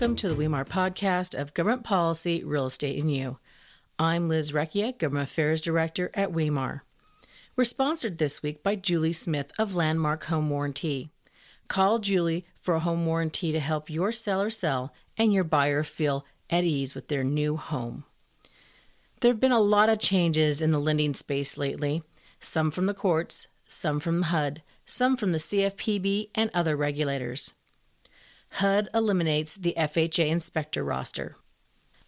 welcome to the WeMAR podcast of Government Policy, Real Estate, and You. I'm Liz Recchia, Government Affairs Director at WeMAR. We're sponsored this week by Julie Smith of Landmark Home Warranty. Call Julie for a home warranty to help your seller sell and your buyer feel at ease with their new home. There have been a lot of changes in the lending space lately, some from the courts, some from HUD, some from the CFPB, and other regulators. HUD eliminates the FHA inspector roster.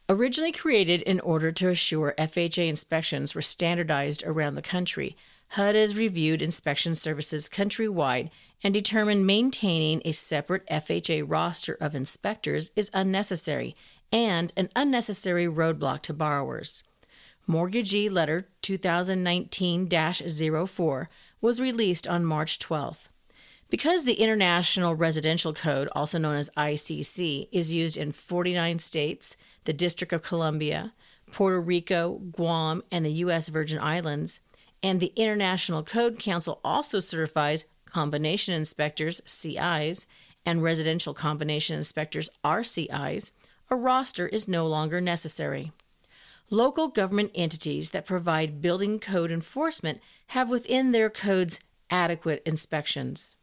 Originally created in order to assure FHA inspections were standardized around the country, HUD has reviewed inspection services countrywide and determined maintaining a separate FHA roster of inspectors is unnecessary and an unnecessary roadblock to borrowers. Mortgagee Letter 2019 04 was released on March 12th. Because the International Residential Code, also known as ICC, is used in 49 states, the District of Columbia, Puerto Rico, Guam, and the U.S. Virgin Islands, and the International Code Council also certifies combination inspectors, CIs, and residential combination inspectors, RCIs, a roster is no longer necessary. Local government entities that provide building code enforcement have within their codes adequate inspections.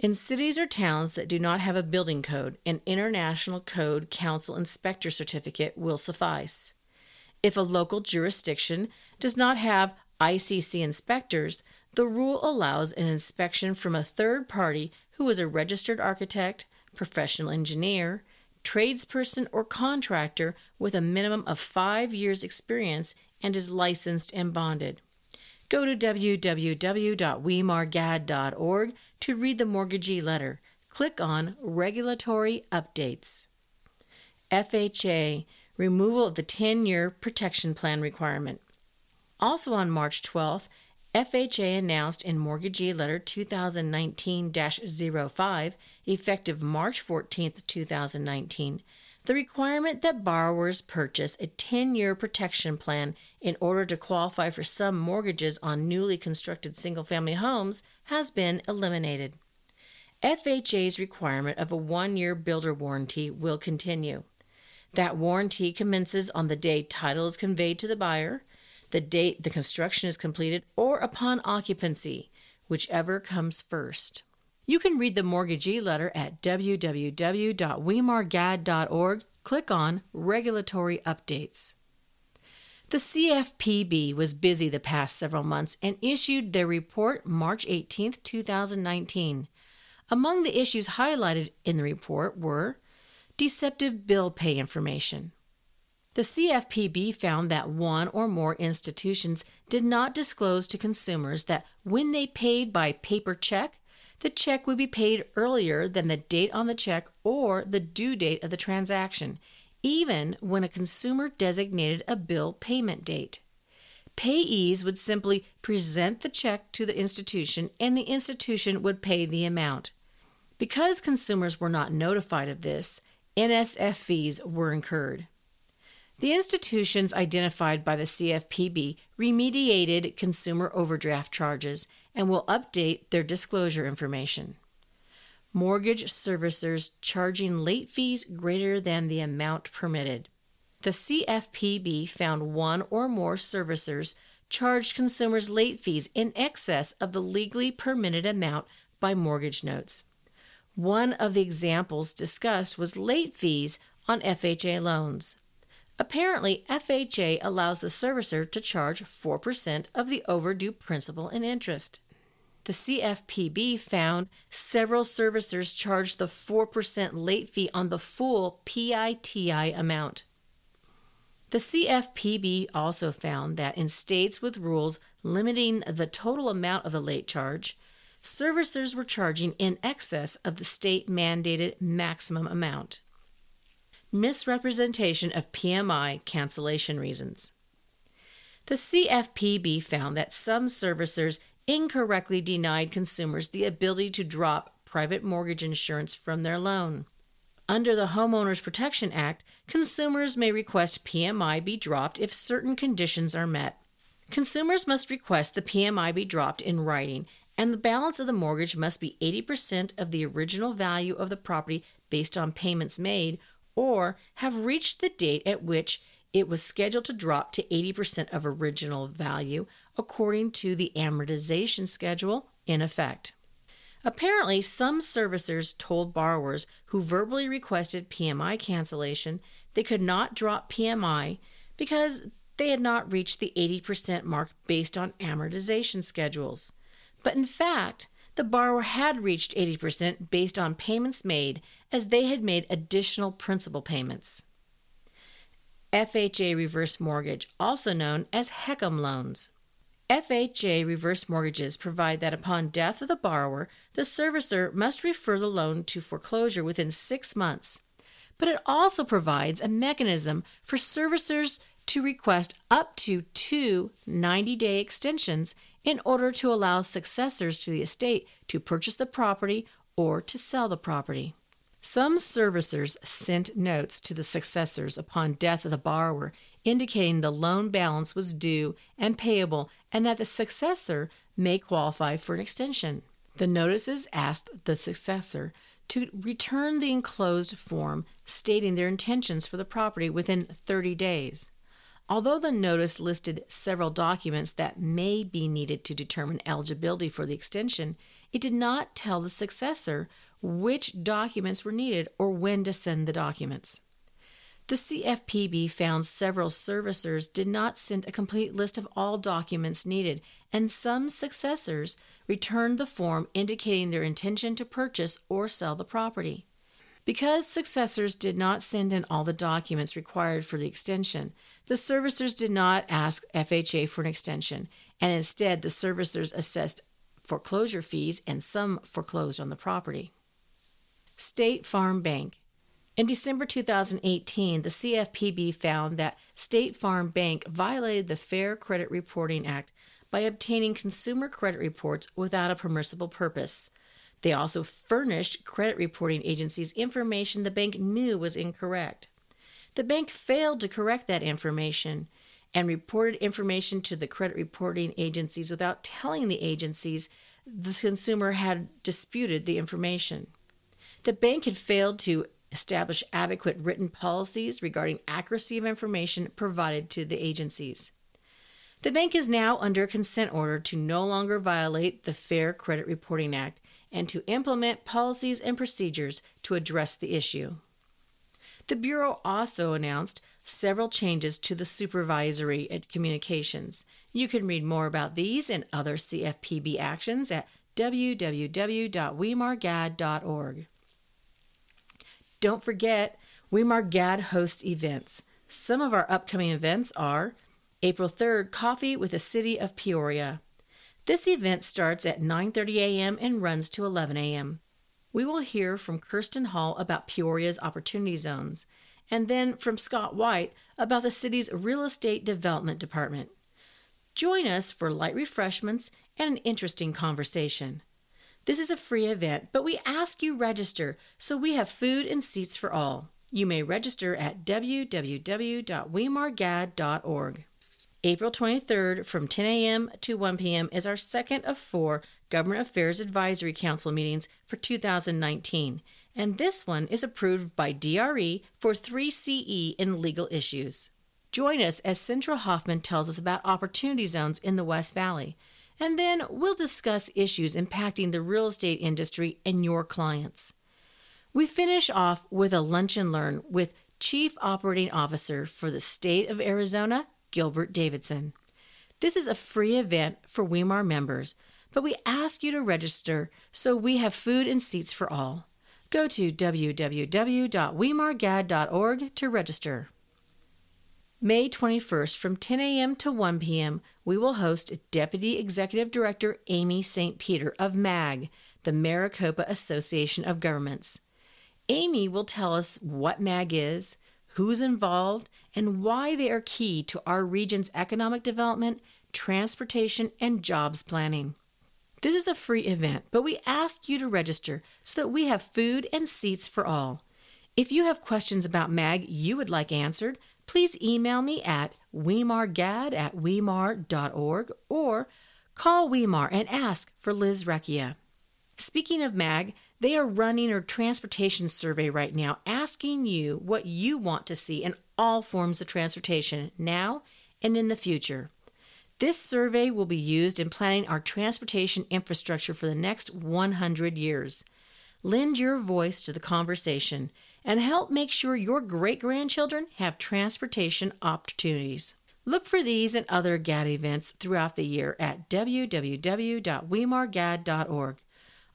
In cities or towns that do not have a building code, an International Code Council inspector certificate will suffice. If a local jurisdiction does not have ICC inspectors, the rule allows an inspection from a third party who is a registered architect, professional engineer, tradesperson, or contractor with a minimum of five years' experience and is licensed and bonded. Go to www.wemargad.org to read the mortgagee letter. Click on Regulatory Updates. FHA Removal of the 10 year protection plan requirement. Also on March 12th, FHA announced in Mortgagee Letter 2019 05, effective March 14, 2019, the requirement that borrowers purchase a 10 year protection plan in order to qualify for some mortgages on newly constructed single family homes has been eliminated. FHA's requirement of a one year builder warranty will continue. That warranty commences on the day title is conveyed to the buyer, the date the construction is completed, or upon occupancy, whichever comes first. You can read the mortgagee letter at www.wemargad.org. Click on Regulatory Updates. The CFPB was busy the past several months and issued their report March 18, 2019. Among the issues highlighted in the report were deceptive bill pay information. The CFPB found that one or more institutions did not disclose to consumers that when they paid by paper check, the check would be paid earlier than the date on the check or the due date of the transaction, even when a consumer designated a bill payment date. Payees would simply present the check to the institution and the institution would pay the amount. Because consumers were not notified of this, NSF fees were incurred. The institutions identified by the CFPB remediated consumer overdraft charges and will update their disclosure information. Mortgage servicers charging late fees greater than the amount permitted. The CFPB found one or more servicers charged consumers late fees in excess of the legally permitted amount by mortgage notes. One of the examples discussed was late fees on FHA loans. Apparently, FHA allows the servicer to charge 4% of the overdue principal and interest. The CFPB found several servicers charged the 4% late fee on the full PITI amount. The CFPB also found that in states with rules limiting the total amount of the late charge, servicers were charging in excess of the state mandated maximum amount misrepresentation of PMI cancellation reasons. The CFPB found that some servicers incorrectly denied consumers the ability to drop private mortgage insurance from their loan. Under the Homeowners Protection Act, consumers may request PMI be dropped if certain conditions are met. Consumers must request the PMI be dropped in writing, and the balance of the mortgage must be 80% of the original value of the property based on payments made or have reached the date at which it was scheduled to drop to 80% of original value according to the amortization schedule in effect. Apparently, some servicers told borrowers who verbally requested PMI cancellation they could not drop PMI because they had not reached the 80% mark based on amortization schedules. But in fact, the borrower had reached 80% based on payments made as they had made additional principal payments. FHA reverse mortgage, also known as HECM loans. FHA reverse mortgages provide that upon death of the borrower, the servicer must refer the loan to foreclosure within six months. But it also provides a mechanism for servicers to request up to two 90 day extensions in order to allow successors to the estate to purchase the property or to sell the property. Some servicers sent notes to the successors upon death of the borrower indicating the loan balance was due and payable and that the successor may qualify for an extension. The notices asked the successor to return the enclosed form stating their intentions for the property within 30 days. Although the notice listed several documents that may be needed to determine eligibility for the extension, it did not tell the successor which documents were needed or when to send the documents. The CFPB found several servicers did not send a complete list of all documents needed, and some successors returned the form indicating their intention to purchase or sell the property. Because successors did not send in all the documents required for the extension, the servicers did not ask FHA for an extension, and instead the servicers assessed foreclosure fees and some foreclosed on the property. State Farm Bank. In December 2018, the CFPB found that State Farm Bank violated the Fair Credit Reporting Act by obtaining consumer credit reports without a permissible purpose. They also furnished credit reporting agencies information the bank knew was incorrect. The bank failed to correct that information and reported information to the credit reporting agencies without telling the agencies the consumer had disputed the information. The bank had failed to establish adequate written policies regarding accuracy of information provided to the agencies. The bank is now under consent order to no longer violate the Fair Credit Reporting Act and to implement policies and procedures to address the issue. The Bureau also announced several changes to the supervisory communications. You can read more about these and other CFPB actions at www.wemargad.org. Don't forget, WeMarGad hosts events. Some of our upcoming events are April 3rd, Coffee with the City of Peoria. This event starts at 9:30 a.m. and runs to 11 a.m. We will hear from Kirsten Hall about Peoria's opportunity zones and then from Scott White about the city's real estate development department. Join us for light refreshments and an interesting conversation. This is a free event, but we ask you register so we have food and seats for all. You may register at www.wemargad.org. April 23rd from 10 a.m. to 1 p.m. is our second of four Government Affairs Advisory Council meetings for 2019, and this one is approved by DRE for 3CE in legal issues. Join us as Sintra Hoffman tells us about opportunity zones in the West Valley, and then we'll discuss issues impacting the real estate industry and your clients. We finish off with a lunch and learn with Chief Operating Officer for the state of Arizona, Gilbert Davidson. This is a free event for WeMAR members, but we ask you to register so we have food and seats for all. Go to www.wemargad.org to register. May 21st from 10 a.m. to 1 p.m., we will host Deputy Executive Director Amy St. Peter of MAG, the Maricopa Association of Governments. Amy will tell us what MAG is, who's involved, and why they are key to our region's economic development, transportation, and jobs planning. This is a free event, but we ask you to register so that we have food and seats for all. If you have questions about MAG you would like answered, please email me at wemargad at wemar.org or call WeMAR and ask for Liz Recchia. Speaking of MAG, they are running a transportation survey right now asking you what you want to see in all forms of transportation now and in the future. This survey will be used in planning our transportation infrastructure for the next 100 years. Lend your voice to the conversation and help make sure your great grandchildren have transportation opportunities. Look for these and other GAD events throughout the year at www.wemargad.org.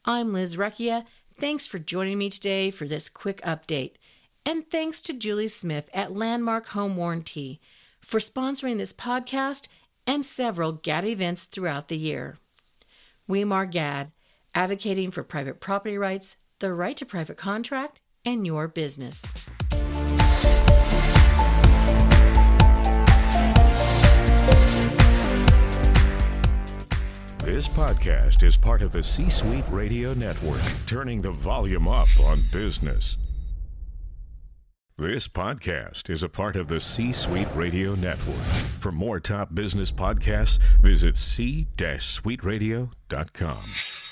I'm Liz Recchia. Thanks for joining me today for this quick update. And thanks to Julie Smith at Landmark Home Warranty for sponsoring this podcast and several GAD events throughout the year. WeMAR GAD, advocating for private property rights, the right to private contract, and your business. This podcast is part of the C Suite Radio Network, turning the volume up on business. This podcast is a part of the C Suite Radio Network. For more top business podcasts, visit c-suiteradio.com.